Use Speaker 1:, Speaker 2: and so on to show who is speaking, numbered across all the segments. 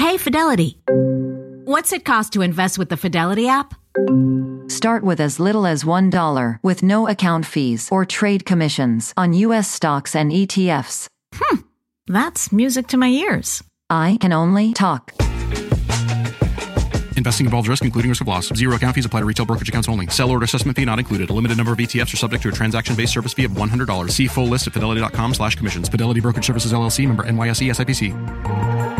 Speaker 1: Hey, Fidelity. What's it cost to invest with the Fidelity app?
Speaker 2: Start with as little as $1 with no account fees or trade commissions on U.S. stocks and ETFs.
Speaker 1: Hmm, that's music to my ears.
Speaker 2: I can only talk.
Speaker 3: Investing involves risk, including risk of loss. Zero account fees apply to retail brokerage accounts only. Sell order assessment fee not included. A limited number of ETFs are subject to a transaction-based service fee of $100. See full list at fidelity.com slash commissions. Fidelity Brokerage Services, LLC, member NYSE SIPC.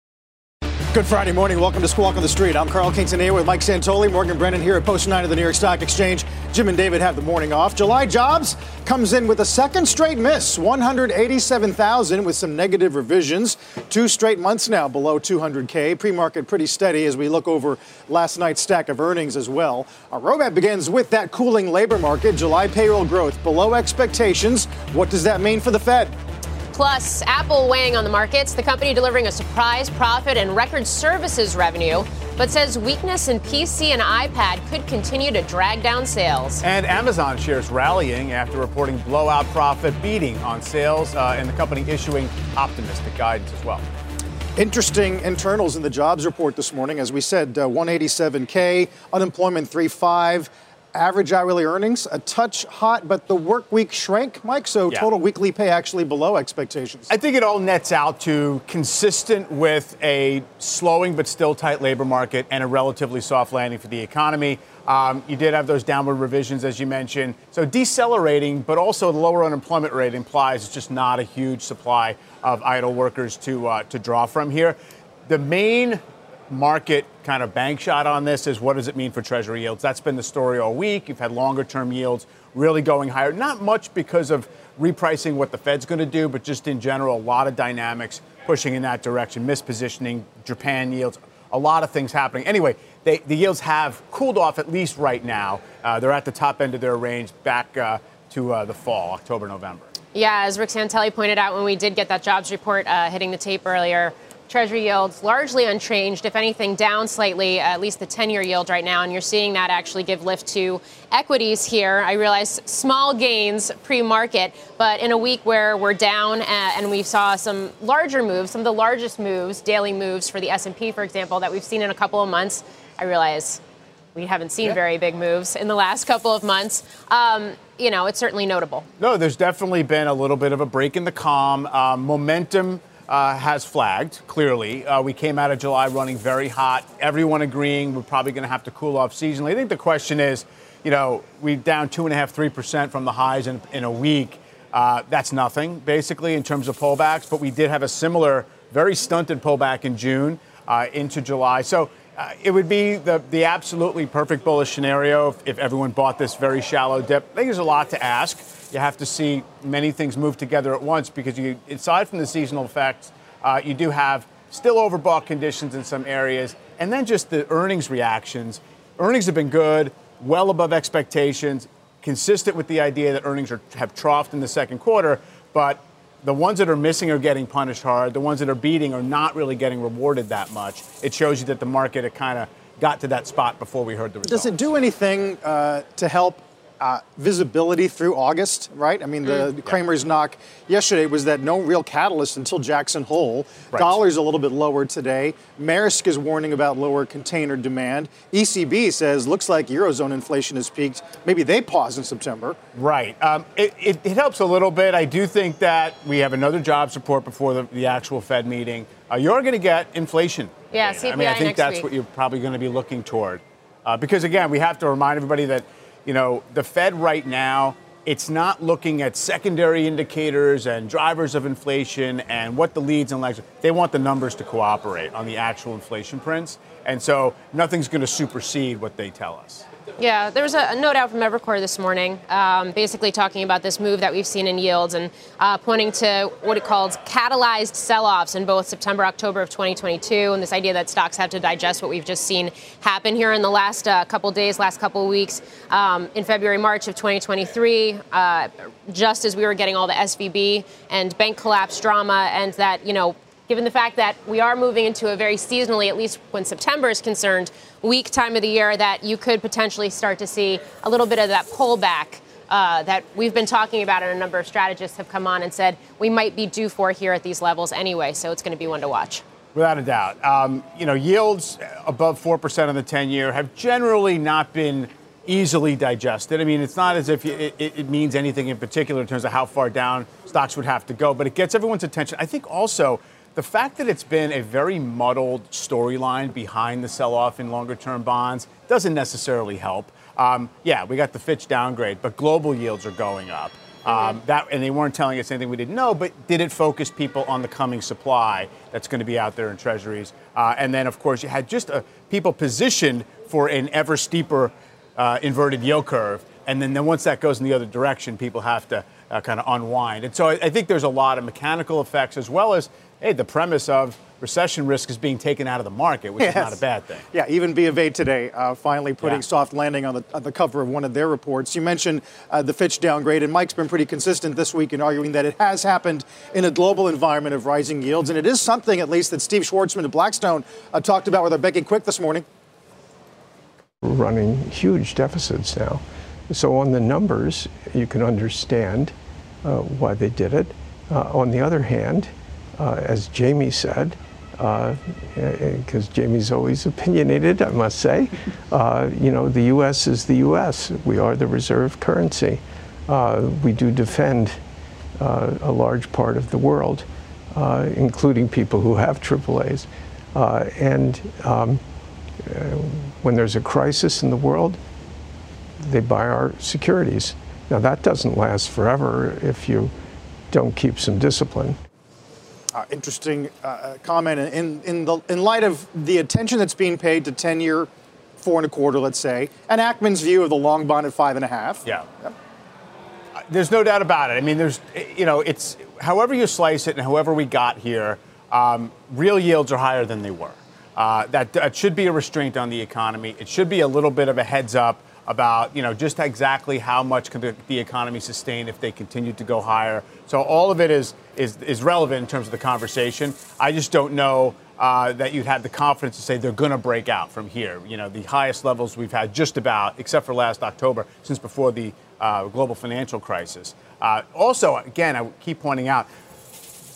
Speaker 4: Good Friday morning. Welcome to Squawk on the Street. I'm Carl Quintanilla with Mike Santoli, Morgan Brennan here at Post 9 of the New York Stock Exchange. Jim and David have the morning off. July jobs comes in with a second straight miss, 187,000 with some negative revisions. Two straight months now below 200K. Pre-market pretty steady as we look over last night's stack of earnings as well. Our roadmap begins with that cooling labor market. July payroll growth below expectations. What does that mean for the Fed?
Speaker 5: Plus, Apple weighing on the markets, the company delivering a surprise profit and record services revenue, but says weakness in PC and iPad could continue to drag down sales.
Speaker 6: And Amazon shares rallying after reporting blowout profit beating on sales, uh, and the company issuing optimistic guidance as well.
Speaker 4: Interesting internals in the jobs report this morning. As we said, uh, 187K, unemployment 3.5 average hourly earnings a touch hot, but the work week shrank, Mike. So yeah. total weekly pay actually below expectations.
Speaker 6: I think it all nets out to consistent with a slowing but still tight labor market and a relatively soft landing for the economy. Um, you did have those downward revisions, as you mentioned. So decelerating, but also the lower unemployment rate implies it's just not a huge supply of idle workers to uh, to draw from here. The main market kind of bank shot on this is what does it mean for Treasury yields? That's been the story all week. You've had longer term yields really going higher, not much because of repricing what the Fed's going to do, but just in general, a lot of dynamics pushing in that direction, mispositioning Japan yields, a lot of things happening. Anyway, they, the yields have cooled off at least right now. Uh, they're at the top end of their range back uh, to uh, the fall, October, November.
Speaker 5: Yeah, as Rick Santelli pointed out when we did get that jobs report uh, hitting the tape earlier, Treasury yields largely unchanged, if anything, down slightly, at least the 10 year yield right now. And you're seeing that actually give lift to equities here. I realize small gains pre market, but in a week where we're down uh, and we saw some larger moves, some of the largest moves, daily moves for the S&P, for example, that we've seen in a couple of months, I realize we haven't seen very big moves in the last couple of months. Um, you know, it's certainly notable.
Speaker 6: No, there's definitely been a little bit of a break in the calm. Um, momentum uh, has flagged, clearly. Uh, we came out of July running very hot, everyone agreeing we're probably going to have to cool off seasonally. I think the question is, you know, we down two and a half, three percent from the highs in, in a week. Uh, that's nothing, basically, in terms of pullbacks. But we did have a similar, very stunted pullback in June uh, into July. So uh, it would be the, the absolutely perfect bullish scenario if, if everyone bought this very shallow dip. I think there's a lot to ask you have to see many things move together at once because you, aside from the seasonal effects, uh, you do have still overbought conditions in some areas, and then just the earnings reactions. Earnings have been good, well above expectations, consistent with the idea that earnings are, have troughed in the second quarter, but the ones that are missing are getting punished hard. The ones that are beating are not really getting rewarded that much. It shows you that the market had kind of got to that spot before we heard the results.
Speaker 4: Does it do anything uh, to help uh, visibility through August, right? I mean, the mm. Cramer's yeah. knock yesterday was that no real catalyst until Jackson Hole. Right. Dollar's a little bit lower today. Maersk is warning about lower container demand. ECB says looks like Eurozone inflation has peaked. Maybe they pause in September.
Speaker 6: Right. Um, it, it, it, helps a little bit. I do think that we have another jobs report before the, the actual Fed meeting. Uh, you're going to get inflation.
Speaker 5: Yeah, CPI
Speaker 6: I mean, I think that's
Speaker 5: week.
Speaker 6: what you're probably going to be looking toward. Uh, because again, we have to remind everybody that – you know, the Fed right now, it's not looking at secondary indicators and drivers of inflation and what the leads and lags. They want the numbers to cooperate on the actual inflation prints. And so nothing's going to supersede what they tell us.
Speaker 5: Yeah, there was a, note out from Evercore this morning, um, basically talking about this move that we've seen in yields and uh, pointing to what it calls catalyzed sell-offs in both September, October of 2022, and this idea that stocks have to digest what we've just seen happen here in the last uh, couple days, last couple weeks. Um, in February, March of 2023, uh, just as we were getting all the SVB and bank collapse drama, and that you know given the fact that we are moving into a very seasonally, at least when September is concerned, weak time of the year, that you could potentially start to see a little bit of that pullback uh, that we've been talking about, and a number of strategists have come on and said we might be due for here at these levels anyway. So it's going to be one to watch.
Speaker 6: Without a doubt. Um, you know, yields above 4% on the 10 year have generally not been easily digested. I mean, it's not as if it, it, means anything in particular in terms of how far down stocks would have to go, but it gets everyone's attention. I think also the fact that it's been a very muddled storyline behind the sell off in longer term bonds doesn't necessarily help. Um, yeah, we got the Fitch downgrade, but global yields are going up. Um, that and they weren't telling us anything we didn't know, but did it focus people on the coming supply that's going to be out there in treasuries? Uh, and then, of course, you had just uh, people positioned for an ever steeper uh, inverted yield curve. And then, then once that goes in the other direction, people have to uh, kind of unwind. And so I, I, think there's a lot of mechanical effects as well as, hey, the premise of recession risk is being taken out of the market, which yes. is not a bad thing.
Speaker 4: Yeah, even B of A today uh, finally putting yeah. soft landing on the, on the cover of one of their reports. You mentioned uh, the Fitch downgrade, and Mike's been pretty consistent this week in arguing that it has happened in a global environment of rising yields, and it is something, at least, that Steve Schwarzman of Blackstone uh, talked about with our Becky Quick this morning.
Speaker 7: Running huge deficits now. So, on the numbers, you can understand why they did it. Uh, on the other hand, uh, as Jamie said, because Jamie's always opinionated, I must say. Uh, you know, the U.S. is the U.S. We are the reserve currency. Uh, we do defend uh, a large part of the world, uh, including people who have AAAs. Uh, and um, when there's a crisis in the world, they buy our securities. Now, that doesn't last forever if you don't keep some discipline.
Speaker 4: Uh, interesting uh, uh, comment. In, in, the, in light of the attention that's being paid to 10 year, four and a quarter, let's say, and Ackman's view of the long bond at five and a half.
Speaker 6: Yeah. Yep. There's no doubt about it. I mean, there's, you know, it's however you slice it and however we got here, um, real yields are higher than they were. Uh, that, that should be a restraint on the economy. It should be a little bit of a heads up about you know just exactly how much can the, the, economy sustain if they continue to go higher. So all of it is is is relevant in terms of the conversation. I just don't know uh, that you'd have the confidence to say they're going to break out from here. You know, the highest levels we've had just about, except for last October, since before the uh, global financial crisis. Uh, also, again, I keep pointing out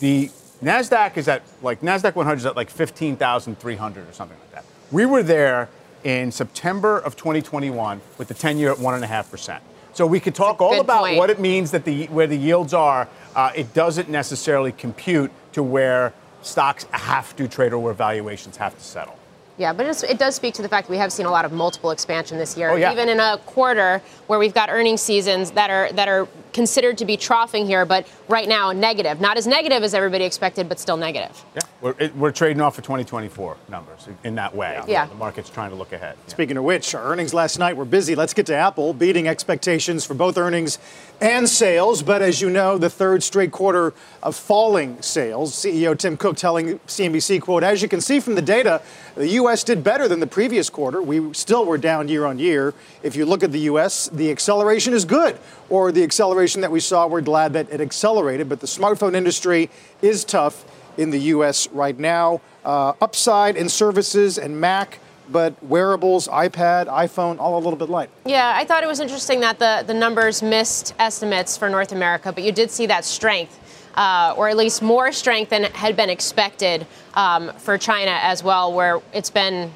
Speaker 6: the Nasdaq is at like Nasdaq 100 is at like 15,300 or something like that. We were there in September of 2021 with the 10 year at 1.5%. So we could talk all about
Speaker 5: point.
Speaker 6: what it means that the where the yields are. Uh, it doesn't necessarily compute to where stocks have to trade or where valuations have to settle.
Speaker 5: Yeah, but it does speak to the fact that we have seen a lot of multiple expansion this year.
Speaker 6: Oh, yeah.
Speaker 5: Even in a quarter where we've got earnings seasons that are that are considered to be troughing here, but right now negative. Not as negative as everybody expected, but still negative.
Speaker 6: Yeah, we're, it, we're trading off for 2024 numbers in that way.
Speaker 5: Yeah.
Speaker 6: The market's trying to look ahead.
Speaker 4: Speaking of which, our earnings last night were busy. Let's get to Apple, beating expectations for both earnings and sales. But as you know, the third straight quarter of falling sales. CEO Tim Cook telling CNBC, quote, as you can see from the data, the U.S. did better than the previous quarter. We still were down year on year. If you look at the U.S., the acceleration is good or the acceleration that we saw. We're glad that it accelerated, but the smartphone industry is tough in the U.S. right now. Uh, upside in services and Mac but wearables, iPad, iPhone, all a little bit light.
Speaker 5: Yeah, I thought it was interesting that the, the numbers missed estimates for North America, but you did see that strength, uh, or at least more strength than had been expected um, for China as well, where it's been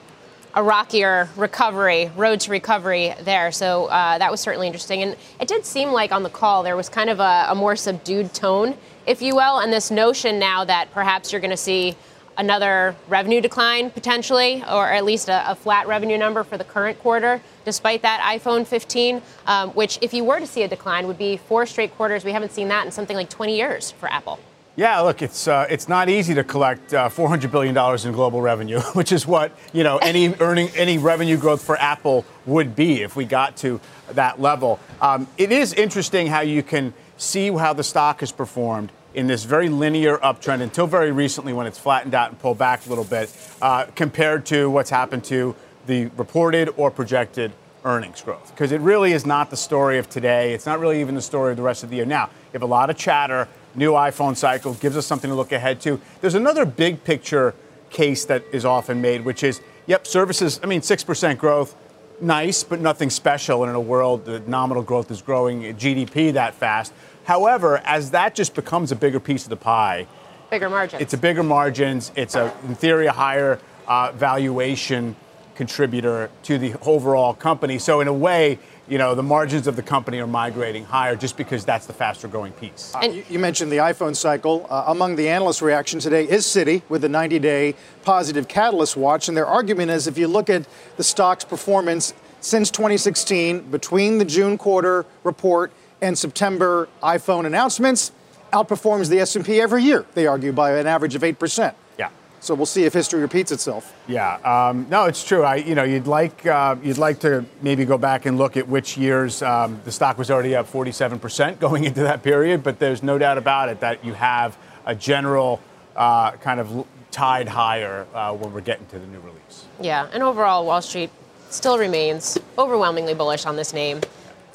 Speaker 5: a rockier recovery, road to recovery there. So uh, that was certainly interesting. And it did seem like on the call there was kind of a, a more subdued tone, if you will, and this notion now that perhaps you're going to see another revenue decline potentially, or at least a, a, flat revenue number for the current quarter, despite that iPhone 15, um, which, if you were to see a decline, would be four straight quarters. We haven't seen that in something like 20 years for Apple.
Speaker 6: Yeah, look, it's uh, it's not easy to collect uh, 400 billion dollars in global revenue, which is what you know any earning any revenue growth for Apple would be if we got to that level. Um, it is interesting how you can see how the stock has performed in this very linear uptrend until very recently when it's flattened out and pulled back a little bit, uh, compared to what's happened to the reported or projected earnings growth. Because it really is not the story of today. It's not really even the story of the rest of the year. Now, you have a lot of chatter new iPhone cycle gives us something to look ahead to. There's another big picture case that is often made, which is, yep, services, I mean, 6% growth, nice, but nothing special And in a world that nominal growth is growing GDP that fast. However, as that just becomes a bigger piece of the pie,
Speaker 5: bigger margins.
Speaker 6: It's a bigger margins. It's a, in theory, a higher uh, valuation contributor to the overall company. So in a way, you know, the margins of the company are migrating higher just because that's the faster growing piece.
Speaker 4: Uh, you, you, mentioned the iPhone cycle. Uh, among the analyst reaction today is Citi with a 90 day positive catalyst watch. And their argument is if you look at the stock's performance since 2016, between the June quarter report and September iPhone announcements, outperforms the S&P every year, they argue, by an average of 8%. Yeah. So we'll see if history repeats itself.
Speaker 6: Yeah, um, no, it's true. I, you know, you'd like uh, you'd like to maybe go back and look at which years um, the stock was already up 47% going into that period, but there's no doubt about it that you have a general uh, kind of tide higher uh, when we're getting to the new release.
Speaker 5: Yeah, and overall, Wall Street still remains overwhelmingly bullish on this name.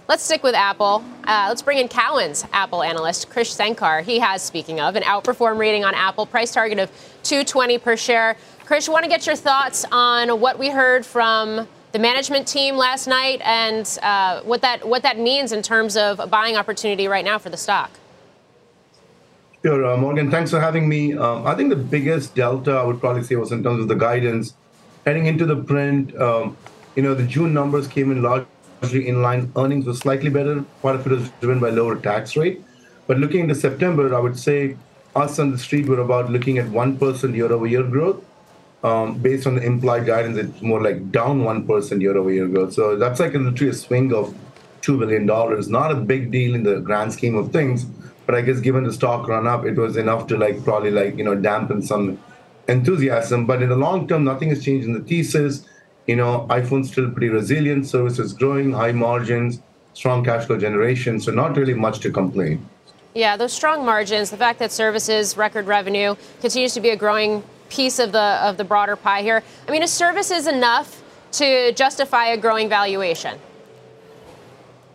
Speaker 5: Let's stick with Apple. Uh, let's bring in Cowen's Apple analyst, Krish Sankar. He has, speaking of, an outperform rating on Apple, price target of 220 per share. Krish, want to get your thoughts on what we heard from the management team last night and uh, what that what that means in terms of a buying opportunity right now for the stock.
Speaker 8: Sure, uh, Morgan. Thanks for having me. Um, I think the biggest delta I would probably say was in terms of the guidance heading into the print. Um, you know, the June numbers came in large largely in line. Earnings were slightly better. Part of it was driven by lower tax rate. But looking into September, I would say us on the street were about looking at 1% year over year growth. Um, based on the implied guidance, it's more like down 1% year over year growth. So that's like literally a swing of $2 billion. Not a big deal in the grand scheme of things. But I guess given the stock run up, it was enough to like probably like, you know, dampen some enthusiasm. But in the long term, nothing has changed in the thesis you know, iPhone's still pretty resilient, services growing, high margins, strong cash flow generation, so not really much to complain.
Speaker 5: Yeah, those strong margins, the fact that services record revenue continues to be a growing piece of the of the broader pie here. I mean, is services enough to justify a growing valuation?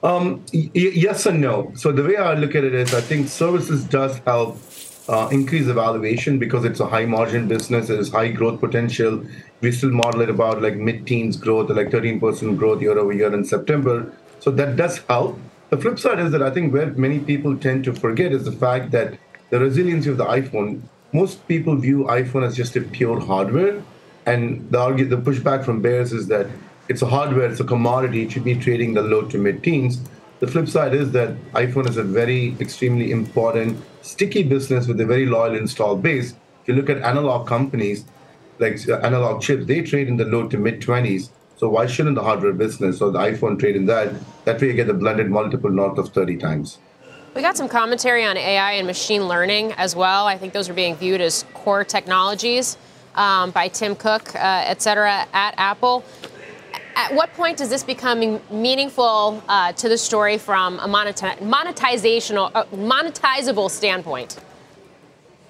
Speaker 8: Um, y- yes and no. So the way I look at it is, I think services does help uh, increase the valuation because it's a high margin business. There's high growth potential. We still model it about like mid teens growth, like 13% growth year over year in September. So that does help. The flip side is that I think where many people tend to forget is the fact that the resiliency of the iPhone. Most people view iPhone as just a pure hardware, and the argue, the pushback from bears is that it's a hardware, it's a commodity, it should be trading the low to mid teens. The flip side is that iPhone is a very extremely important sticky business with a very loyal install base. If you look at analog companies like uh, analog chips, they trade in the low to mid 20s. So why shouldn't the hardware business or the iPhone trade in that? That way you get a blended multiple north of 30 times.
Speaker 5: We got some commentary on AI and machine learning as well. I think those are being viewed as core technologies um, by Tim Cook, uh, et cetera, at Apple at what point does this become meaningful uh, to the story from a monetizational, monetizational, uh, monetizable standpoint?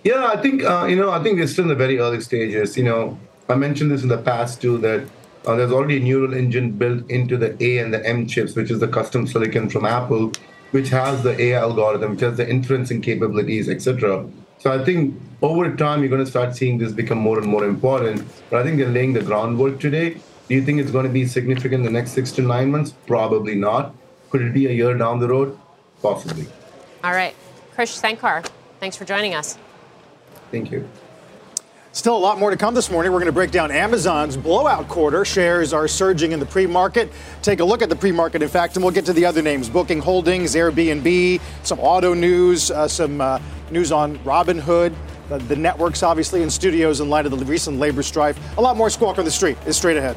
Speaker 8: Yeah, I think uh, you know. I think we're still in the very early stages. You know, I mentioned this in the past too that uh, there's already a neural engine built into the A and the M chips, which is the custom silicon from Apple, which has the AI algorithm, which has the inferencing capabilities, etc. So I think over time you're going to start seeing this become more and more important. But I think they're laying the groundwork today. Do you think it's going to be significant in the next six to nine months? Probably not. Could it be a year down the road? Possibly.
Speaker 5: All right. Krish Sankar, thanks for joining us.
Speaker 8: Thank you.
Speaker 4: Still a lot more to come this morning. We're going to break down Amazon's blowout quarter. Shares are surging in the pre market. Take a look at the pre market, in fact, and we'll get to the other names Booking Holdings, Airbnb, some auto news, uh, some uh, news on Robinhood, uh, the networks, obviously, and studios in light of the recent labor strife. A lot more squawk on the street is straight ahead.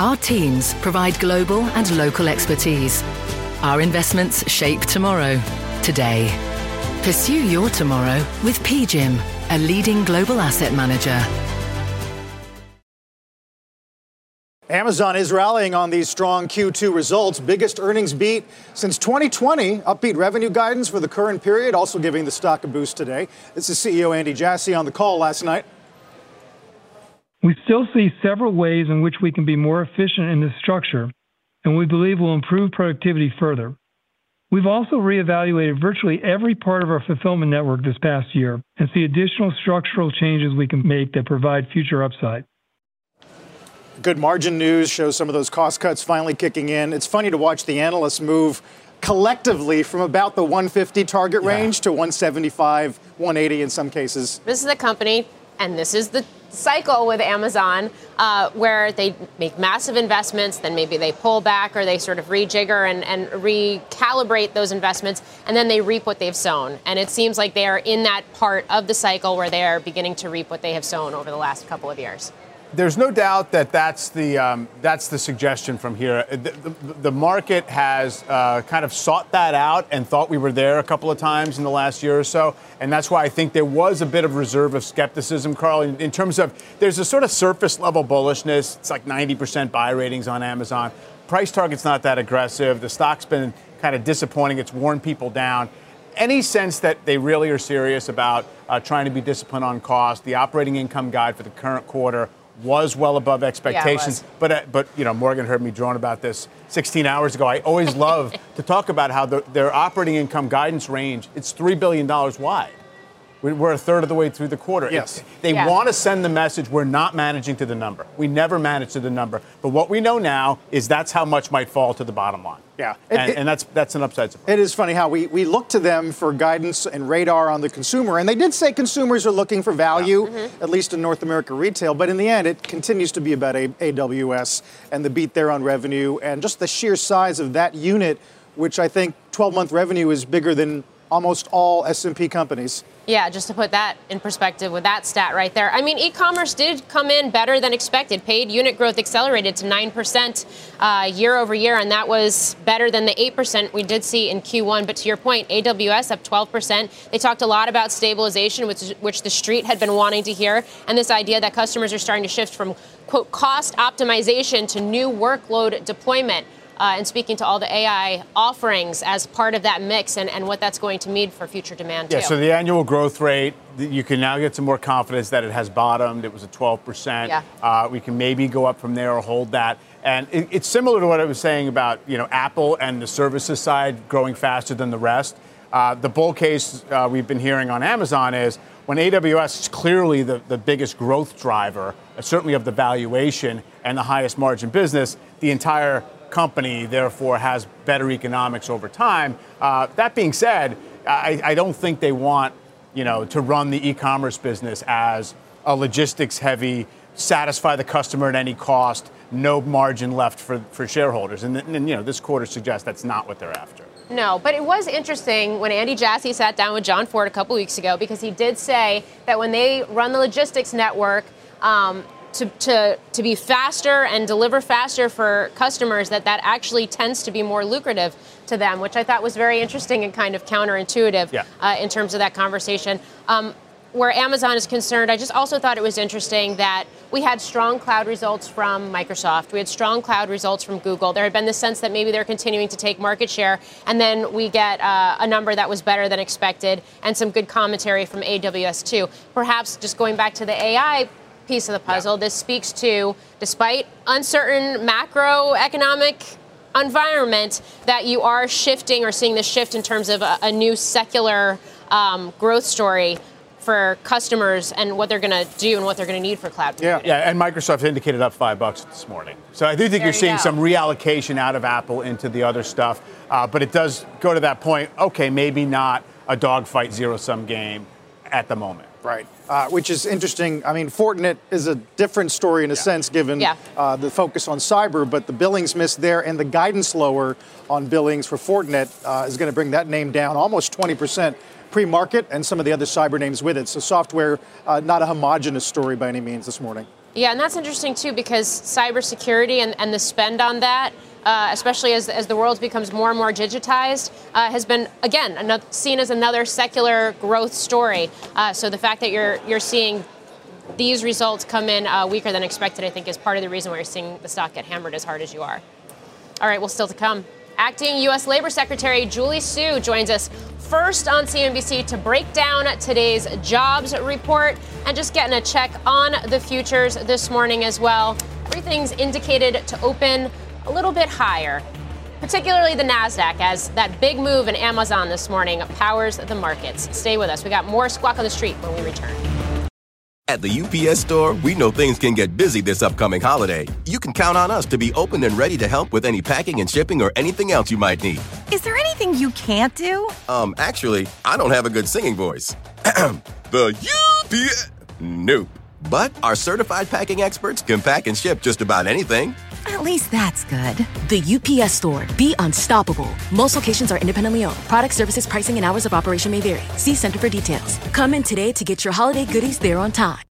Speaker 9: Our teams provide global and local expertise. Our investments shape tomorrow, today. Pursue your tomorrow with PGIM, a leading global asset manager.
Speaker 4: Amazon is rallying on these strong Q2 results. Biggest earnings beat since 2020. Upbeat revenue guidance for the current period, also giving the stock a boost today. This is CEO Andy Jassy on the call last night.
Speaker 10: We still see several ways in which we can be more efficient in this structure, and we believe will improve productivity further. We've also reevaluated virtually every part of our fulfillment network this past year and see additional structural changes we can make that provide future upside.
Speaker 4: Good margin news shows some of those cost cuts finally kicking in. It's funny to watch the analysts move collectively from about the 150 target yeah. range to 175, 180 in some cases.
Speaker 5: This is the company, and this is the cycle with Amazon uh, where they make massive investments, then maybe they pull back or they sort of rejigger and, and recalibrate those investments, and then they reap what they've sown. And it seems like they are in that part of the cycle where they are beginning to reap what they have sown over the last couple of years
Speaker 6: there's no doubt that that's the um, that's the suggestion from here. The, the, the market has uh, kind of sought that out and thought we were there a couple of times in the last year or so, and that's why I think there was a bit of reserve of skepticism, Carl, in, in terms of there's a sort of surface level bullishness. It's like 90% buy ratings on Amazon. Price target's not that aggressive. The stock's been kind of disappointing. It's worn people down any sense that they really are serious about uh, trying to be disciplined on cost? The operating income guide for the current quarter was well above expectations. Yeah, but uh, but you know, Morgan heard me drone about this 16 hours ago. I always love to talk about how the, their operating income guidance range it's three billion dollars wide. We're a third of the way through the quarter.
Speaker 4: Yes.
Speaker 6: they
Speaker 5: yeah.
Speaker 6: want to send the message we're not managing to the number. We never manage to the number. But what we know now is that's how much might fall to the bottom line.
Speaker 4: Yeah.
Speaker 6: And, it, and that's that's an upside surprise.
Speaker 4: It is funny how we, we look to them for guidance and radar on the consumer. And they did say consumers are looking for value, yeah. mm-hmm. at least in North America retail. But in the end, it continues to be about AWS and the beat there on revenue and just the sheer size of that unit, which I think 12 month revenue is bigger than almost all S&P companies.
Speaker 5: Yeah, just to put that in perspective with that stat right there. I mean, e-commerce did come in better than expected. Paid unit growth accelerated to 9% uh, year over year, and that was better than the 8% we did see in Q1. But to your point, AWS up 12%. They talked a lot about stabilization, which, which the street had been wanting to hear, and this idea that customers are starting to shift from, quote, cost optimization to new workload deployment uh, and speaking to all the AI offerings as part of that mix and, and what that's going to mean for future demand.
Speaker 6: Yeah,
Speaker 5: too.
Speaker 6: so the annual growth rate, you can now get some more confidence that it has bottomed. It was a 12%.
Speaker 5: Yeah.
Speaker 6: Uh, we can maybe go up from there or hold that. And it, it's similar to what I was saying about you know Apple and the services side growing faster than the rest. Uh, the bull case uh, we've been hearing on Amazon is when AWS is clearly the, the biggest growth driver, certainly of the valuation and the highest margin business, the entire company, therefore, has better economics over time. Uh, that being said, I, I, don't think they want, you know, to run the e-commerce business as a logistics-heavy, satisfy the customer at any cost, no margin left for, for shareholders. And, and, you know, this quarter suggests that's not what they're after.
Speaker 5: No, but it was interesting when Andy Jassy sat down with Jon Fortt a couple weeks ago because he did say that when they run the logistics network, um, to, to, to be faster and deliver faster for customers, that that actually tends to be more lucrative to them, which I thought was very interesting and kind of counterintuitive
Speaker 6: yeah.
Speaker 5: uh, in terms of that conversation. Um, where Amazon is concerned, I just also thought it was interesting that we had strong cloud results from Microsoft. We had strong cloud results from Google. There had been the sense that maybe they're continuing to take market share. And then we get uh, a number that was better than expected and some good commentary from AWS too. Perhaps just going back to the AI piece of the puzzle. Yeah. This speaks to, despite uncertain macroeconomic environment, that you are shifting or seeing the shift in terms of a, a new secular um, growth story for customers and what they're going to do and what they're going to need for cloud.
Speaker 6: Yeah, yeah, and Microsoft indicated up five bucks this morning. So I do think
Speaker 5: there
Speaker 6: you're seeing
Speaker 5: you
Speaker 6: some reallocation out of Apple into the other stuff. Uh, but it does go to that point. Okay, maybe not a dogfight zero sum game at the moment.
Speaker 4: Right, uh, which is interesting. I mean, Fortinet is a different story in a yeah. sense, given yeah. uh, the focus on cyber, but the billings miss there and the guidance lower on billings for Fortinet uh, is going to bring that name down almost 20% pre-market, and some of the other cyber names with it. So software, uh, not a homogenous story by any means this morning.
Speaker 5: Yeah, and that's interesting too because cybersecurity and, and the spend on that uh, especially as, as the world becomes more and more digitized, uh, has been again another, seen as another secular growth story. Uh, so the fact that you're you're seeing these results come in uh, weaker than expected, I think, is part of the reason why you're seeing the stock get hammered as hard as you are. All right, well, still to come. Acting U.S. Labor Secretary Julie Su joins us first on CNBC to break down today's jobs report and just getting a check on the futures this morning as well. Everything's indicated to open a little bit higher, particularly the NASDAQ, as that big move in Amazon this morning powers the markets. Stay with us. We got more Squawk on the Street when we return.
Speaker 11: At the UPS store, we know things can get busy this upcoming holiday. You can count on us to be open and ready to help with any packing and shipping or anything else you might need.
Speaker 12: Is there anything you can't do?
Speaker 11: Um, actually, I don't have a good singing voice. the UPS. Nope. But our certified packing experts can pack and ship just about anything.
Speaker 12: At least that's good.
Speaker 13: The UPS store. Be unstoppable. Most locations are independently owned. Product services, pricing, and hours of operation may vary. See Center for details. Come in today to get your holiday goodies there on time.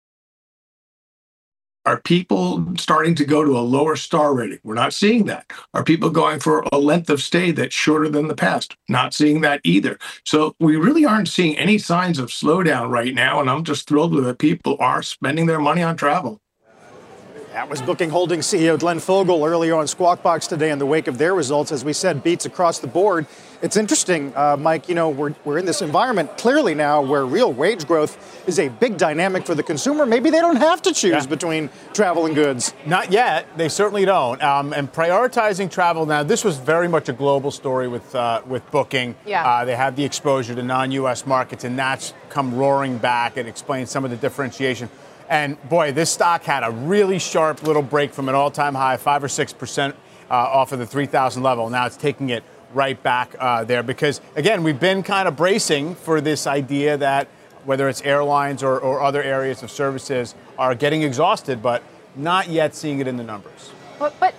Speaker 14: Are people starting to go to a lower star rating? We're not seeing that. Are people going for a length of stay that's shorter than the past? Not seeing that either. So we really aren't seeing any signs of slowdown right now. And I'm just thrilled that people are spending their money on travel.
Speaker 4: That was Booking Holdings CEO Glenn Fogel earlier on Squawk Box today in the wake of their results. As we said, beats across the board. It's interesting, uh, Mike, you know, we're, we're in this environment clearly now where real wage growth is a big dynamic for the consumer. Maybe they don't have to choose yeah. between travel and goods.
Speaker 6: Not yet. They certainly don't. Um, and prioritizing travel now, this was very much a global story with, uh, with Booking.
Speaker 5: Yeah. Uh,
Speaker 6: they have the exposure to non US markets, and that's come roaring back. It explains some of the differentiation. And boy, this stock had a really sharp little break from an all time high, 5 or 6% uh, off of the 3,000 level. Now it's taking it right back uh, there because, again, we've been kind of bracing for this idea that whether it's airlines or, or other areas of services are getting exhausted, but not yet seeing it in the numbers.
Speaker 5: But, but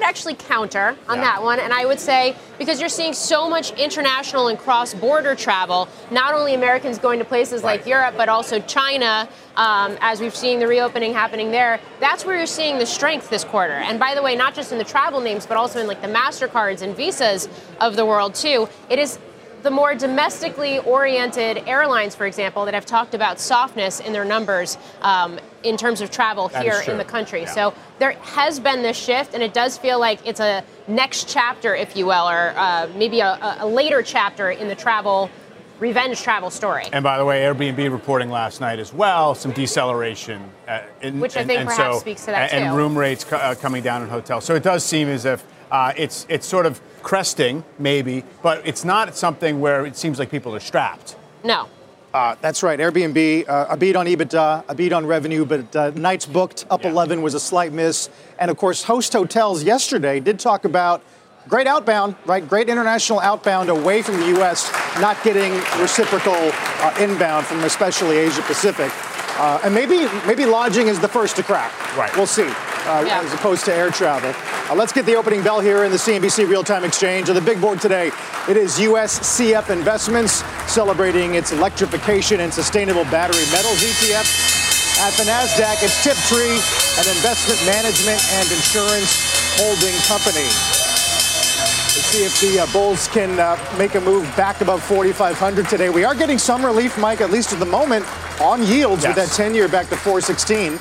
Speaker 5: would actually counter on yeah. that one, and I would say because you're seeing so much international and cross-border travel, not only Americans going to places right. like Europe, but also China, um, as we've seen the reopening happening there. That's where you're seeing the strength this quarter. And by the way, not just in the travel names, but also in like the Mastercards and Visas of the world too. It is the more domestically oriented airlines, for example, that have talked about softness in their numbers um, in terms of travel that here in the country. Yeah. So there has been this shift, and it does feel like it's a next chapter, if you will, or uh, maybe a, a later chapter in the travel revenge travel story.
Speaker 6: And by the way, Airbnb reporting last night as well, some deceleration.
Speaker 5: Uh, in, Which I think and, and perhaps so, speaks to that
Speaker 6: and,
Speaker 5: too.
Speaker 6: And room rates co- uh, coming down in hotels. So it does seem as if uh, it's, it's sort of cresting, maybe, but it's not something where it seems like people are strapped.
Speaker 5: No.
Speaker 4: Uh, that's right. Airbnb, uh, a beat on EBITDA, a beat on revenue, but uh, nights booked up yeah. 11 was a slight miss. And of course, Host Hotels yesterday did talk about great outbound, right? Great international outbound away from the U.S., not getting reciprocal uh, inbound from especially Asia Pacific. Uh, and maybe maybe lodging is the first to crack.
Speaker 6: Right.
Speaker 4: We'll see, uh, yeah. as opposed to air travel. Uh, let's get the opening bell here in the CNBC Real-Time Exchange. On the big board today, it is USCF Investments celebrating its electrification and sustainable battery metals ETF. At the NASDAQ, it's Tiptree, an investment management and insurance holding company. Let's see if the uh, Bulls can uh, make a move back above 4,500 today. We are getting some relief, Mike, at least at the moment, on yields yes. with that 10 year back to 416.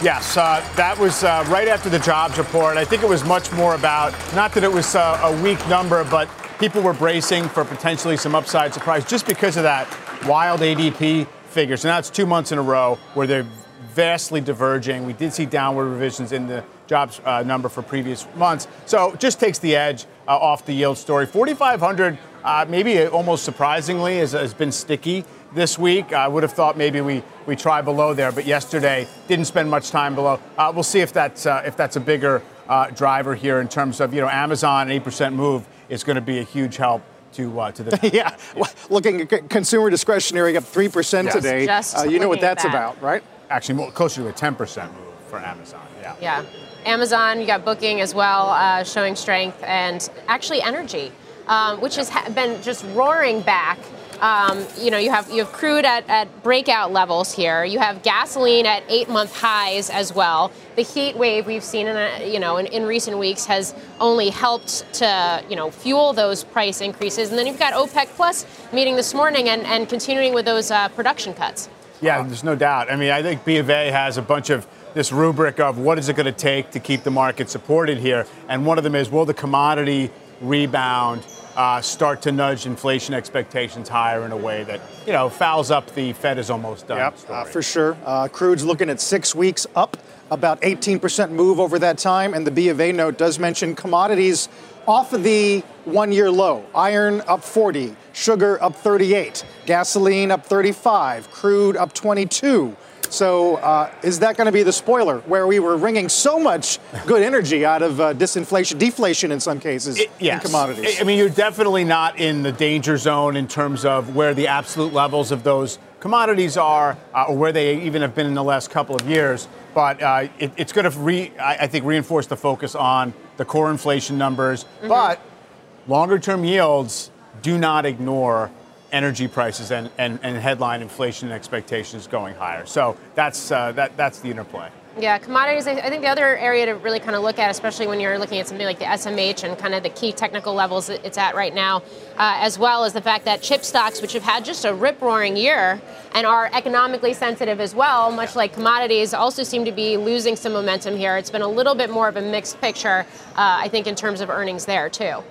Speaker 6: Yes, uh, that was uh, right after the jobs report. I think it was much more about, not that it was uh, a weak number, but people were bracing for potentially some upside surprise just because of that wild ADP figure. So now it's two months in a row where they're vastly diverging. We did see downward revisions in the jobs uh, number for previous months. So just takes the edge uh, off the yield story. 4,500, uh, maybe almost surprisingly, has, has, been sticky this week. I would have thought maybe we, we try below there, but yesterday didn't spend much time below. Uh, we'll see if that's, uh, if that's a bigger uh, driver here in terms of, you know, Amazon, 8% move is going to be a huge help to uh, to the
Speaker 4: yeah. Well, looking at consumer discretionary up three percent today.
Speaker 5: Just
Speaker 4: Uh, you know what that's
Speaker 5: that.
Speaker 4: about, right?
Speaker 6: actually more, closer to a 10% move for Amazon. Yeah.
Speaker 5: Yeah. Amazon, you got booking as well, uh, showing strength, and actually energy, um, which has ha- been just roaring back. Um, you know, you have you have crude at, at breakout levels here. You have gasoline at eight-month highs as well. The heat wave we've seen in a, you know in, in recent weeks has only helped to you know fuel those price increases. And then you've got OPEC Plus meeting this morning and, and continuing with those uh, production cuts.
Speaker 6: Yeah, there's no doubt. I mean, I think B of A has a bunch of this rubric of what is it going to take to keep the market supported here, and one of them is will the commodity rebound uh, start to nudge inflation expectations higher in a way that you know fouls up the Fed is almost done.
Speaker 4: Yep, uh, for sure. Uh, crude's looking at six weeks up, about 18% move over that time. And the B of A note does mention commodities off of the one year low. Iron up 40, sugar up 38, gasoline up 35, crude up 22. So uh, is that going to be the spoiler where we were wringing so much good energy out of uh, disinflation, deflation in some cases
Speaker 6: Yes.
Speaker 4: in commodities?
Speaker 6: I- mean, you're definitely not in the danger zone in terms of where the absolute levels of those commodities are, uh, or where they even have been in the last couple of years. But uh, it, it's going to, re- I, I think, reinforce the focus on the core inflation numbers. But longer term yields do not ignore energy prices and, and, and headline inflation expectations going higher. So that's, uh, that, that's the interplay.
Speaker 5: Yeah, commodities. I think the other area to really kind of look at, especially when you're looking at something like the SMH and kind of the key technical levels it's at right now, uh, as well as the fact that chip stocks, which have had just a rip roaring year and are economically sensitive as well, much like commodities, also seem to be losing some momentum here. It's been a little bit more of a mixed picture, uh, I think, in terms of earnings there, too.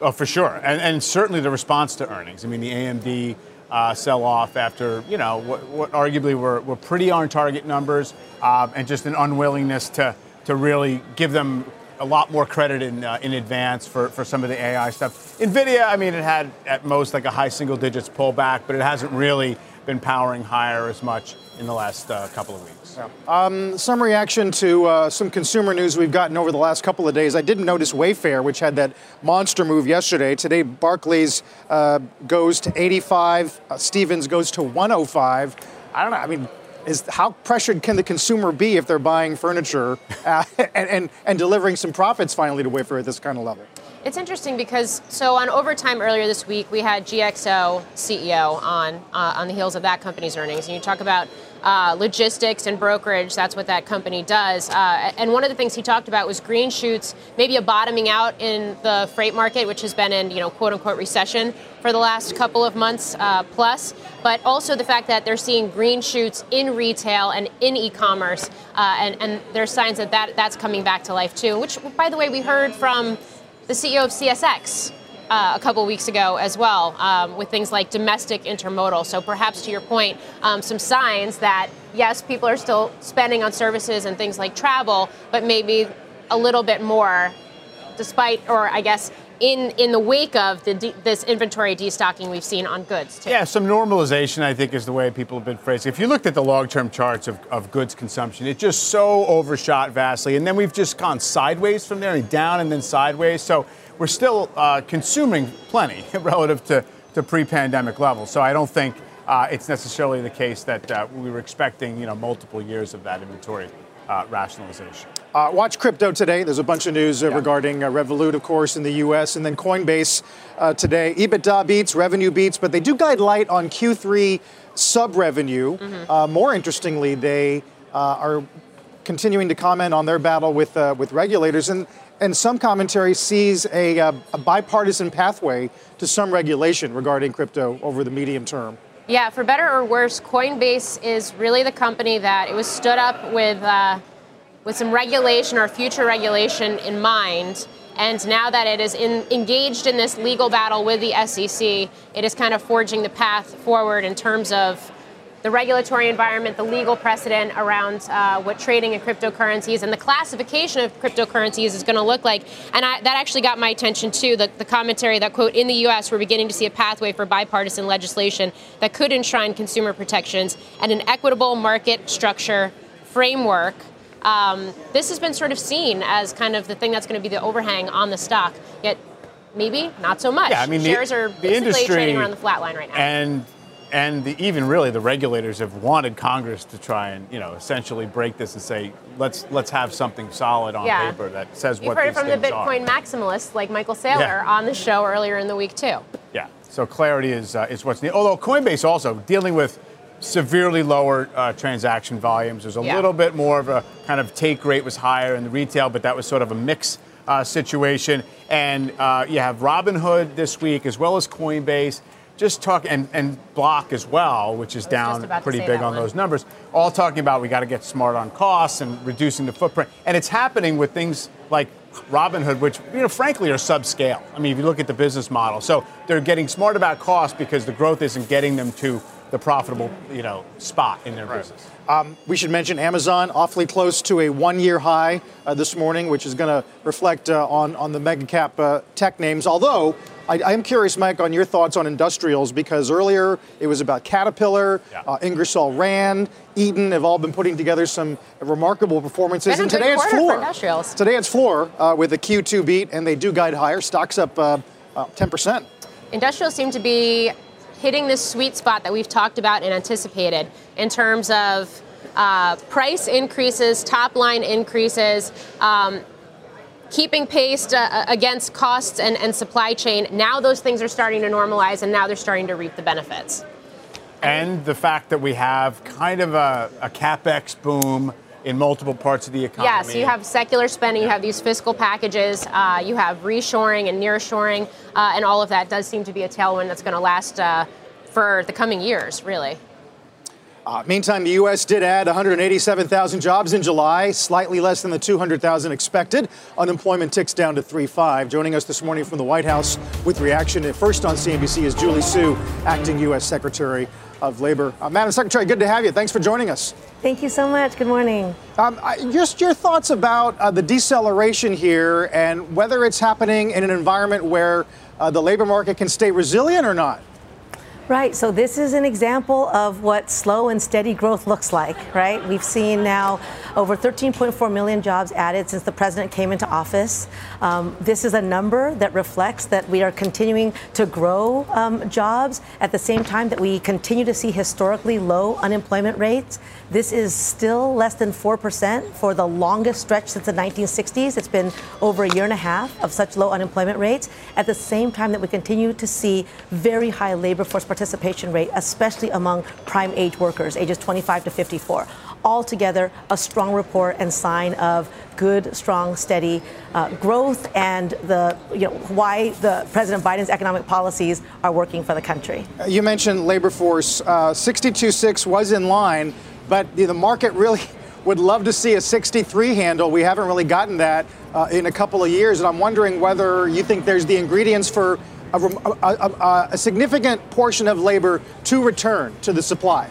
Speaker 6: Oh, for sure, and, and certainly the response to earnings. I mean, the AMD uh, sell-off after you know what, what arguably were, were pretty on-target numbers, um, and just an unwillingness to to really give them a lot more credit in uh, in advance for, for some of the AI stuff. Nvidia, I mean, it had at most like a high single digits pullback, but it hasn't really been powering higher as much in the last uh, couple of weeks.
Speaker 4: Um, some reaction to uh, some consumer news we've gotten over the last couple of days. I didn't notice Wayfair, which had that monster move yesterday. Today, Barclays uh, goes to 85, uh, Stephens goes to 105. I don't know. I mean, is how pressured can the consumer be if they're buying furniture uh, and, and and delivering some profits finally to Wayfair at this kind of level?
Speaker 5: It's interesting because so on overtime earlier this week we had GXO CEO on uh, on the heels of that company's earnings, and you talk about uh, logistics and brokerage. That's what that company does. Uh, and one of the things he talked about was green shoots, maybe a bottoming out in the freight market, which has been in you know quote unquote recession for the last couple of months uh, plus. But also the fact that they're seeing green shoots in retail and in e-commerce, uh, and and there's signs that, that that's coming back to life too. Which, by the way, we heard from the CEO of CSX uh, a couple weeks ago as well, um, with things like domestic intermodal. So perhaps to your point, um, some signs that yes, people are still spending on services and things like travel, but maybe a little bit more, despite, or I guess. In, in the wake of the de- this inventory destocking we've seen on goods too.
Speaker 6: Yeah, some normalization, I think, is the way people have been phrasing. If you looked at the long-term charts of, of goods consumption, it just so overshot vastly, and then we've just gone sideways from there, and down and then sideways. So we're still uh, consuming plenty relative to, to pre-pandemic levels. So I don't think uh, it's necessarily the case that uh, we were expecting, you know, multiple years of that inventory uh, rationalization.
Speaker 4: Uh, watch crypto today. There's a bunch of news uh, regarding uh, Revolut, of course, in the U.S., and then Coinbase uh, today. EBITDA beats, revenue beats, but they do guide light on Q3 sub revenue. Uh, more interestingly, they uh, are continuing to comment on their battle with uh, with regulators, and and some commentary sees a, uh, a bipartisan pathway to some regulation regarding crypto over the medium term.
Speaker 5: Yeah, for better or worse, Coinbase is really the company that it was stood up with uh, with some regulation or future regulation in mind. And now that it is in, engaged in this legal battle with the SEC, it is kind of forging the path forward in terms of the regulatory environment, the legal precedent around uh, what trading in cryptocurrencies and the classification of cryptocurrencies is going to look like. And I, that actually got my attention too. The, the commentary that quote in the U.S. we're beginning to see a pathway for bipartisan legislation that could enshrine consumer protections and an equitable market structure framework. Um, this has been sort of seen as kind of the thing that's going to be the overhang on the stock. Yet maybe not so much.
Speaker 6: Yeah, I mean, the-
Speaker 5: shares are
Speaker 6: the
Speaker 5: basically
Speaker 6: industry-
Speaker 5: trading around the flat line right now.
Speaker 6: and and the, even really the regulators have wanted Congress to try and you know essentially break this and say let's let's have something solid on
Speaker 5: Yeah.
Speaker 6: paper that says
Speaker 5: You've
Speaker 6: what
Speaker 5: heard it
Speaker 6: these
Speaker 5: from the
Speaker 6: things are.
Speaker 5: Bitcoin maximalists like Michael Saylor
Speaker 6: Yeah.
Speaker 5: on the show earlier in the week too.
Speaker 6: Yeah. So clarity is uh, is what's needed. Although Coinbase also dealing with severely lower uh, transaction volumes. There's a
Speaker 5: Yeah.
Speaker 6: little bit more of a kind of take rate was higher in the retail, but that was sort of a mix uh, situation. And uh, you have Robinhood this week as well as Coinbase. Just talk and, and Block as well, which is down pretty big on
Speaker 5: one.
Speaker 6: those numbers. All talking about we got to get smart on costs and reducing the footprint. And it's happening with things like Robinhood, which you know, frankly are subscale. I mean, if you look at the business model, so they're getting smart about cost because the growth isn't getting them to the profitable, you know, spot in their business.
Speaker 4: Um, we should mention Amazon awfully close to a one-year high uh, this morning, which is going to reflect uh, on on the mega cap uh, tech names. Although I, I am curious, Mike, on your thoughts on industrials because earlier it was about Caterpillar, uh, Ingersoll Rand, Eaton have all been putting together some remarkable performances.
Speaker 5: Been a
Speaker 4: and
Speaker 5: good
Speaker 4: today it's
Speaker 5: quarter for
Speaker 4: Fluor.
Speaker 5: industrials.
Speaker 4: Today it's Fluor with a Q2 beat, and they do guide higher. Stocks up uh, uh, 10%.
Speaker 5: Industrials seem to be hitting this sweet spot that we've talked about and anticipated in terms of uh, price increases, top line increases. Um, Keeping pace uh, against costs and, and supply chain. Now those things are starting to normalize, and now they're starting to reap the benefits.
Speaker 6: And the fact that we have kind of a, a capex boom in multiple parts of the economy.
Speaker 5: Yes, you have secular spending, you have these fiscal packages, uh, you have reshoring and nearshoring, uh, and all of that does seem to be a tailwind that's going to last uh, for the coming years, really.
Speaker 4: Uh, meantime, the U.S. did add 187,000 jobs in July, slightly less than the 200,000 expected. Unemployment ticks down to 3.5. Joining us this morning from the White House with reaction at first on CNBC is Julie Su, acting U.S. Secretary of Labor. Uh, Madam Secretary, good to have you. Thanks for joining us.
Speaker 15: Thank you so much. Good morning.
Speaker 4: Um, I- just your thoughts about uh, the deceleration here and whether it's happening in an environment where uh, the labor market can stay resilient or not.
Speaker 15: Right. So this is an example of what slow and steady growth looks like, right? We've seen now over 13.4 million jobs added since the president came into office. Um, this is a number that reflects that we are continuing to grow um, jobs at the same time that we continue to see historically low unemployment rates. This is still less than 4% for the longest stretch since the 1960s. It's been over a year and a half of such low unemployment rates at the same time that we continue to see very high labor force participation rate, especially among prime age workers, ages 25 to 54. Altogether, a strong report and sign of good, strong, steady uh, growth and the you know why the President Biden's economic policies are working for the country.
Speaker 4: Uh, You mentioned labor force. Uh, 62.6 was in line, but the the market really would love to see a 63 handle. We haven't really gotten that uh, in a couple of years, and I'm wondering whether you think there's the ingredients for a, a, a- significant portion of labor to return to the supply.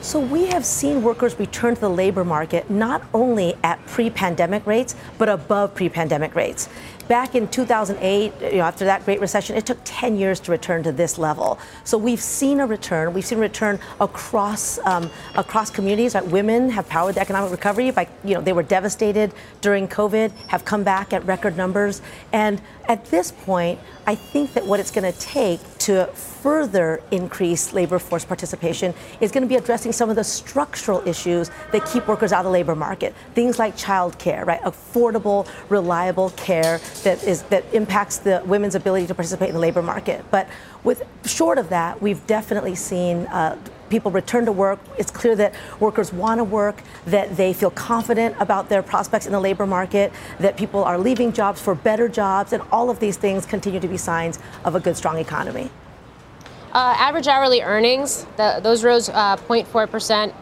Speaker 15: So we have seen workers return to the labor market not only at pre-pandemic rates, but above pre-pandemic rates. Back in 2008, you know, after that Great Recession, it took 10 years to return to this level. So we've seen a return. We've seen a return across um, across communities. Right? Women have powered the economic recovery. By you know, they were devastated during COVID, have come back at record numbers. And at this point, I think that what it's going to take to further increase labor force participation is going to be addressing some of the structural issues that keep workers out of the labor market. Things like child care, right? Affordable, reliable care that is that impacts the women's ability to participate in the labor market. But with short of that, we've definitely seen uh, people return to work. It's clear that workers want to work, that they feel confident about their prospects in the labor market, that people are leaving jobs for better jobs, and all of these things continue to be signs of a good, strong economy.
Speaker 5: Uh, average hourly earnings, the, those rose uh, 0.4%,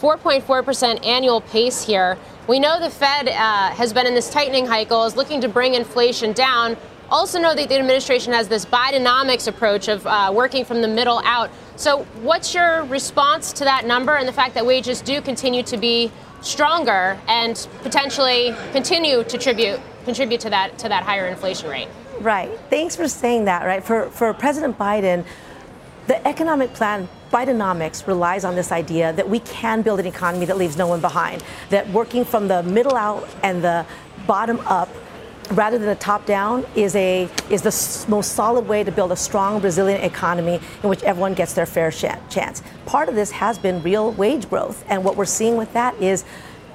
Speaker 5: 4.4% annual pace here. We know the Fed uh, has been in this tightening cycle, is looking to bring inflation down. Also, know that the administration has this Bidenomics approach of uh, working from the middle out. So, what's your response to that number and the fact that wages do continue to be stronger and potentially continue to tribute, contribute to that to that higher inflation rate?
Speaker 15: Right. Thanks for saying that, right? For, for President Biden, the economic plan, Bidenomics, relies on this idea that we can build an economy that leaves no one behind, that working from the middle out and the bottom up rather than a top down is a is the most solid way to build a strong, resilient economy in which everyone gets their fair chance. Part of this has been real wage growth, and what we're seeing with that is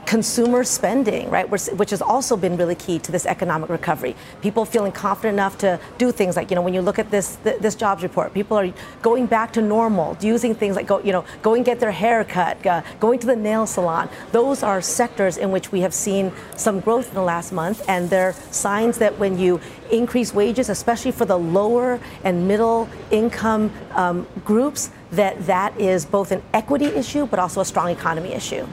Speaker 15: consumer spending, right, which has also been really key to this economic recovery. People feeling confident enough to do things like, you know, when you look at this this jobs report, people are going back to normal, using things like go, you know, going get their hair cut, uh, going to the nail salon. Those are sectors in which we have seen some growth in the last month, and they're signs that when you increase wages, especially for the lower and middle income um, groups, that that is both an equity issue but also a strong economy issue.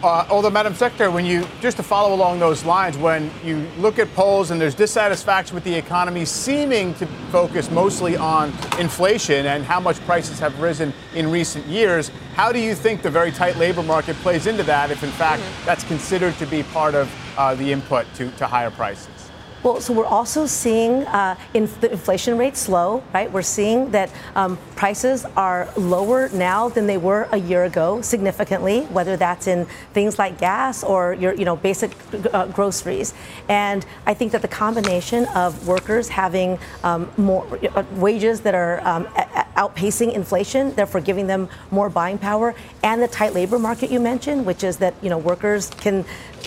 Speaker 6: Uh, although, Madam Secretary, when you just to follow along those lines, when you look at polls and there's dissatisfaction with the economy, seeming to focus mostly on inflation and how much prices have risen in recent years, how do you think the very tight labor market plays into that? If in fact mm-hmm. that's considered to be part of uh, the input to, to higher prices?
Speaker 15: Well, so we're also seeing uh, in the inflation rate slow, right? We're seeing that um, prices are lower now than they were a year ago, significantly. Whether that's in things like gas or your, you know, basic uh, groceries. And I think that the combination of workers having um, more uh, wages that are um, outpacing inflation, therefore giving them more buying power, and the tight labor market you mentioned, which is that you know workers can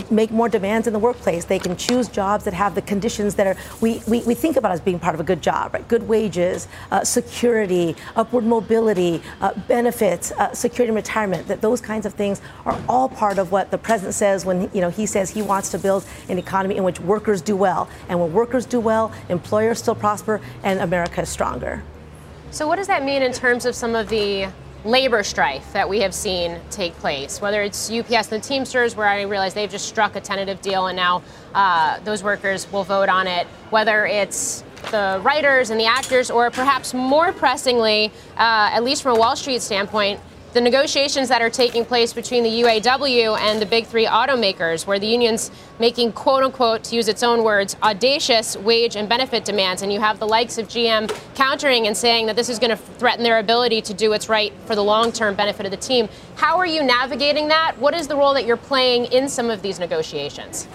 Speaker 15: make more demands in the workplace. They can choose jobs that have the conditions that are we, we, we think about as being part of a good job, right? Good wages, uh, security, upward mobility, uh, benefits, uh, security and retirement. That those kinds of things are all part of what the president says when you know he says he wants to build an economy in which workers do well, and when workers do well, employers still prosper, and America is stronger.
Speaker 5: So, what does that mean in terms of some of the labor strife that we have seen take place, whether it's UPS and the Teamsters, where I realize they've just struck a tentative deal and now uh, those workers will vote on it, whether it's the writers and the actors, or perhaps more pressingly, uh, at least from a Wall Street standpoint, the negotiations that are taking place between the UAW and the big three automakers, where the union's making, quote unquote, to use its own words, audacious wage and benefit demands. And you have the likes of GM countering and saying that this is going to threaten their ability to do what's right for the long term benefit of the team. How are you navigating that? What is the role that you're playing in some of these negotiations?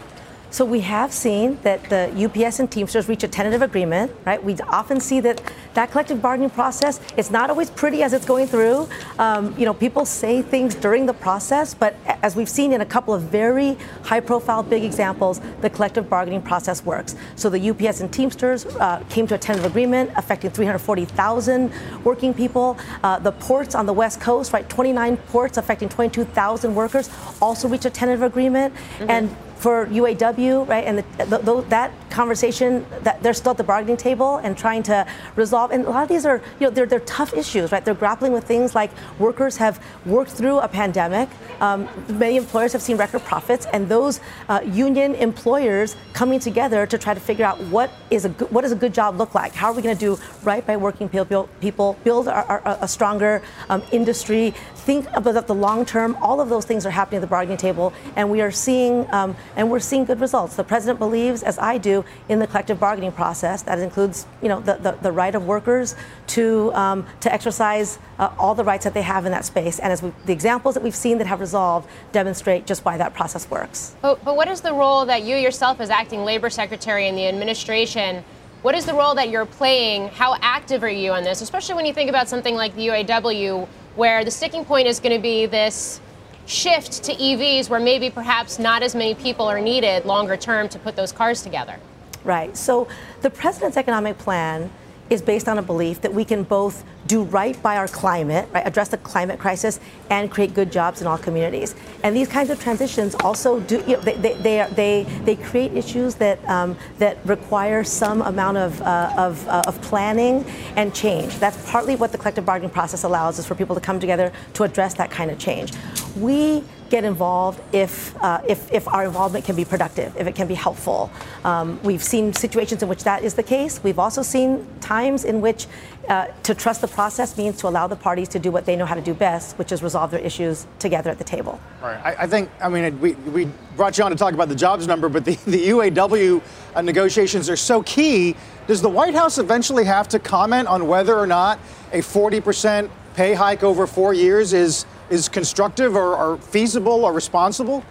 Speaker 15: So we have seen that the UPS and Teamsters reach a tentative agreement, right? We often see that that collective bargaining process, it's not always pretty as it's going through. Um, you know, people say things during the process, but as we've seen in a couple of very high profile big examples, the collective bargaining process works. So the UPS and Teamsters uh, came to a tentative agreement affecting 340,000 working people. Uh, the ports on the West Coast, right, 29 ports affecting 22,000 workers also reached a tentative agreement. Mm-hmm. And for UAW, right? And the, the, the, that conversation, that they're still at the bargaining table and trying to resolve. And a lot of these are, you know, they're, they're tough issues, right? They're grappling with things like workers have worked through a pandemic. Um, many employers have seen record profits, and those uh, union employers coming together to try to figure out what is a good, what does a good job look like? How are we going to do right by working people, build our, our, a stronger um, industry, think about the long term. All of those things are happening at the bargaining table, and we are seeing um, and we're seeing good results. The president believes, as I do, in the collective bargaining process. That includes, you know, the, the, the right of workers to um, to exercise uh, all the rights that they have in that space. And as we, the examples that we've seen that have resolved demonstrate just why that process works.
Speaker 5: But, but what is the role that you yourself, as acting labor secretary in the administration? What is the role that you're playing? How active are you on this, especially when you think about something like the UAW, where the sticking point is going to be this shift to EVs where maybe perhaps not as many people are needed longer term to put those cars together?
Speaker 15: Right. So the president's economic plan is based on a belief that we can both do right by our climate, right, address the climate crisis, and create good jobs in all communities. And these kinds of transitions also do you know, they, they, they, they, they create issues that um, that require some amount of uh, of, uh, of planning and change. That's partly what the collective bargaining process allows is for people to come together to address that kind of change. We get involved if, uh, if, if our involvement can be productive, if it can be helpful. Um, we've seen situations in which that is the case. We've also seen times in which uh, to trust the process means to allow the parties to do what they know how to do best, which is resolve their issues together at the table.
Speaker 4: Right. I, I think, I mean, we, we brought you on to talk about the jobs number, but the, the UAW uh, negotiations are so key. Does the White House eventually have to comment on whether or not a 40% pay hike over four years is, is constructive or, or feasible or responsible?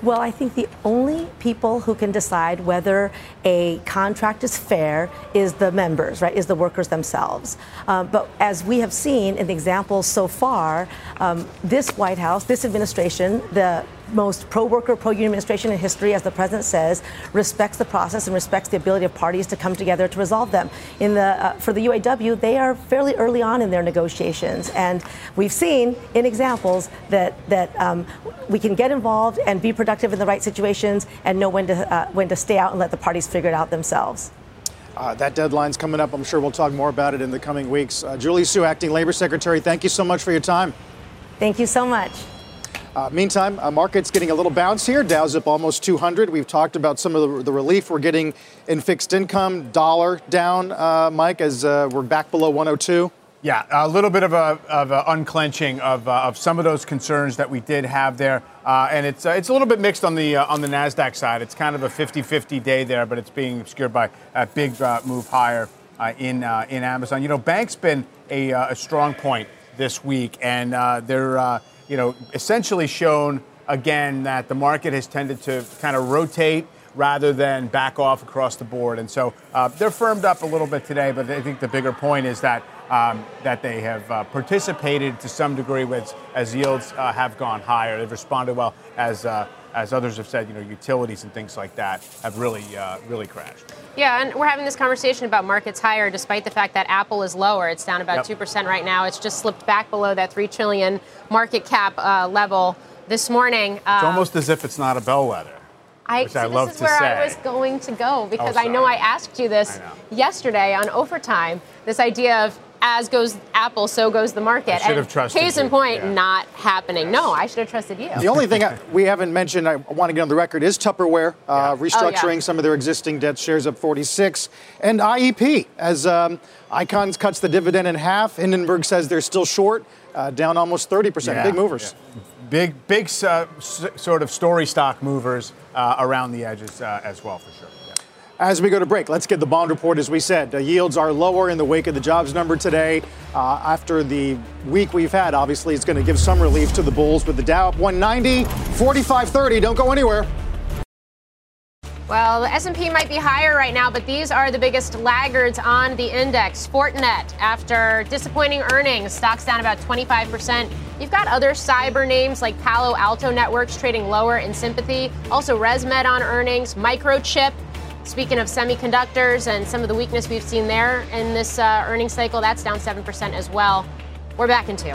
Speaker 15: Well, I think the only people who can decide whether a contract is fair is the members, right? Is the workers themselves. Um, but as we have seen in the examples so far, um, this White House, this administration, the most pro worker, pro union administration in history, as the president says, respects the process and respects the ability of parties to come together to resolve them. In the uh, for the UAW, they are fairly early on in their negotiations, and we've seen in examples that that um, we can get involved and be productive in the right situations and know when to uh, when to stay out and let the parties figure it out themselves.
Speaker 4: Uh, that deadline's coming up. I'm sure we'll talk more about it in the coming weeks. Uh, Julie Su, acting labor secretary, thank you so much for your time.
Speaker 15: Thank you so much.
Speaker 4: Uh, meantime, uh, markets getting a little bounce here. Dow's up almost 200. We've talked about some of the, the relief we're getting in fixed income. Dollar down, uh, Mike, as uh, we're back below 102.
Speaker 6: Yeah, a little bit of a, of a unclenching of, uh, of some of those concerns that we did have there, uh, and it's it's a little bit mixed on the on the Nasdaq side. It's kind of a 50-50 day there, but it's being obscured by a big move higher in in Amazon. You know, bank's been a, a strong point this week, and they're you know, essentially shown again that the market has tended to kind of rotate rather than back off across the board. And so uh, they're firmed up a little bit today, but I think the bigger point is that um, that they have uh, participated to some degree with as yields uh, have gone higher. They've responded well as uh, as others have said. You know, utilities and things like that have really uh, really crashed.
Speaker 5: Yeah, and we're having this conversation about markets higher despite the fact that Apple is lower. It's down about
Speaker 6: Yep.
Speaker 5: 2% right now. It's just slipped back below that 3 trillion market cap uh, level this morning.
Speaker 6: It's
Speaker 5: Um,
Speaker 6: almost as if it's not a bellwether.
Speaker 5: I,
Speaker 6: which
Speaker 5: so
Speaker 6: I
Speaker 5: this
Speaker 6: love
Speaker 5: is
Speaker 6: to
Speaker 5: where I was going to go because
Speaker 6: Oh,
Speaker 5: I know I asked you this yesterday on overtime. This idea of as goes Apple, so goes the market.
Speaker 4: I should have trusted
Speaker 5: Case in
Speaker 4: you,
Speaker 5: point,
Speaker 4: yeah.
Speaker 5: not happening. No, I should have trusted you.
Speaker 4: The only thing I, we haven't mentioned, I want to get on the record, is Tupperware uh, restructuring
Speaker 5: Oh, yeah.
Speaker 4: some of their existing debt shares up 46, and IEP as um, Icahn's cuts the dividend in half. Hindenburg says they're still short, uh, down almost 30%. Big movers.
Speaker 6: Big, big uh, s- sort of story stock movers uh, around the edges uh, as well, for sure.
Speaker 4: As we go to break, let's get the bond report. As we said, the yields are lower in the wake of the jobs number today. Uh, after the week we've had, obviously, it's going to give some relief to the bulls with the Dow up 190, 4530. Don't go anywhere.
Speaker 5: Well, the S&P might be higher right now, but these are the biggest laggards on the index. Fortinet, after disappointing earnings, stocks down about 25%. You've got other cyber names like Palo Alto Networks trading lower in sympathy. Also, ResMed on earnings, Microchip. Speaking of semiconductors and some of the weakness we've seen there in this uh, earnings cycle, that's down 7% as well. We're back in two.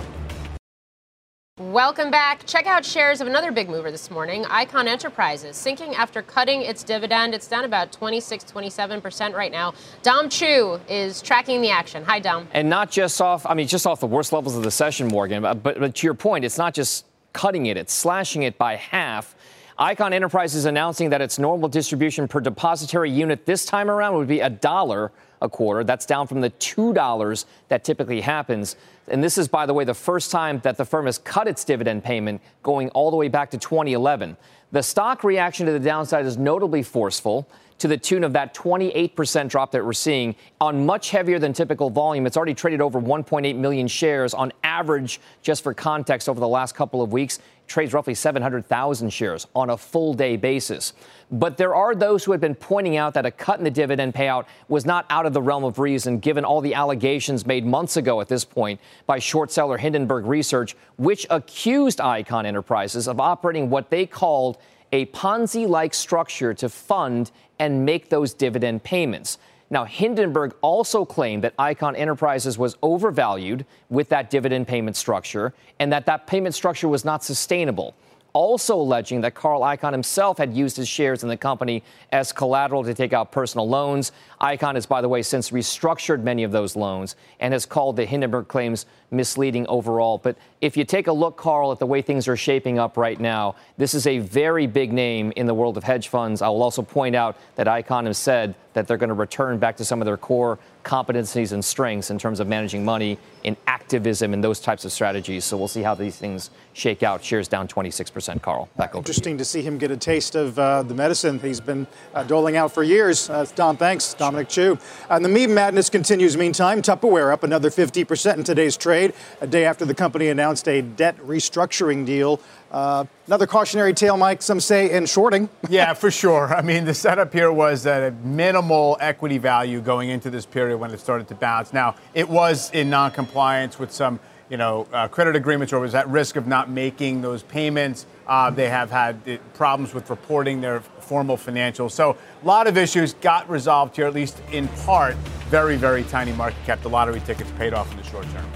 Speaker 5: Welcome back. Check out shares of another big mover this morning, Icahn Enterprises, sinking after cutting its dividend. It's down about 26, 27% right now. Dom Chu is tracking the action. Hi, Dom.
Speaker 16: And not just off, I mean, just off the worst levels of the session, Morgan, but, but, but to your point, it's not just cutting it, it's slashing it by half. Icahn Enterprises announcing that its normal distribution per depository unit this time around would be a dollar a quarter. That's down from the $2 that typically happens. And this is, by the way, the first time that the firm has cut its dividend payment going all the way back to 2011. The stock reaction to the downside is notably forceful to the tune of that 28% drop that we're seeing on much heavier than typical volume. It's already traded over 1.8 million shares on average, just for context, over the last couple of weeks. Trades roughly 700,000 shares on a full day basis. But there are those who have been pointing out that a cut in the dividend payout was not out of the realm of reason, given all the allegations made months ago at this point by short seller Hindenburg Research, which accused Icahn Enterprises of operating what they called a Ponzi like structure to fund and make those dividend payments. Now, Hindenburg also claimed that Icahn Enterprises was overvalued with that dividend payment structure and that that payment structure was not sustainable. Also alleging that Carl Icahn himself had used his shares in the company as collateral to take out personal loans. Icahn has, by the way, since restructured many of those loans and has called the Hindenburg claims misleading overall. But if you take a look, Carl, at the way things are shaping up right now, this is a very big name in the world of hedge funds. I will also point out that Icahn has said that they're going to return back to some of their core competencies and strengths in terms of managing money in activism and those types of strategies. So we'll see how these things shake out. Shares down 26%, Carl. Back
Speaker 4: Interesting to, to see him get a taste of uh, the medicine he's been uh, doling out for years. Uh, Don, thanks. Dominic Chu. And the meme madness continues meantime. Tupperware up another 50% in today's trade, a day after the company announced a debt restructuring deal. Uh, another cautionary tale, Mike, some say in shorting.
Speaker 6: yeah, for sure. I mean, the setup here was a minimal equity value going into this period when it started to bounce. Now, it was in non-compliance with some, you know, uh, credit agreements, or was at risk of not making those payments. Uh, they have had uh, problems with reporting their formal financials. So, a lot of issues got resolved here, at least in part. Very, very tiny market cap. The lottery tickets paid off in the short term.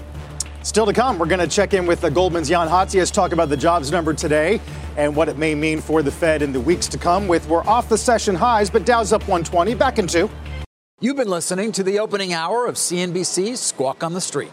Speaker 4: Still to come, we're going to check in with the Goldman's Jan Hatzius, talk about the jobs number today and what it may mean for the Fed in the weeks to come. With we're off the session highs, but Dow's up 120, back in two.
Speaker 17: You've been listening to the opening hour of CNBC's Squawk on the Street.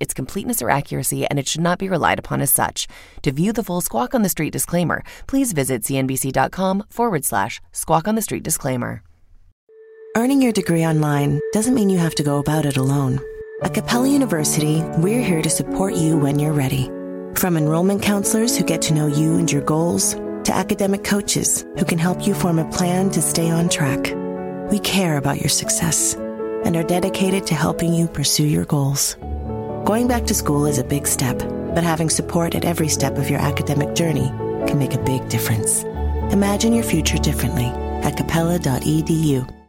Speaker 18: its completeness or accuracy, and it should not be relied upon as such. To view the full Squawk on the Street disclaimer, please visit cnbc.com forward slash squawk on the street disclaimer.
Speaker 19: Earning your degree online doesn't mean you have to go about it alone. At Capella University, we're here to support you when you're ready. From enrollment counselors who get to know you and your goals, to academic coaches who can help you form a plan to stay on track. We care about your success and are dedicated to helping you pursue your goals. Going back to school is a big step, but having support at every step of your academic journey can make a big difference. Imagine your future differently at capella.edu.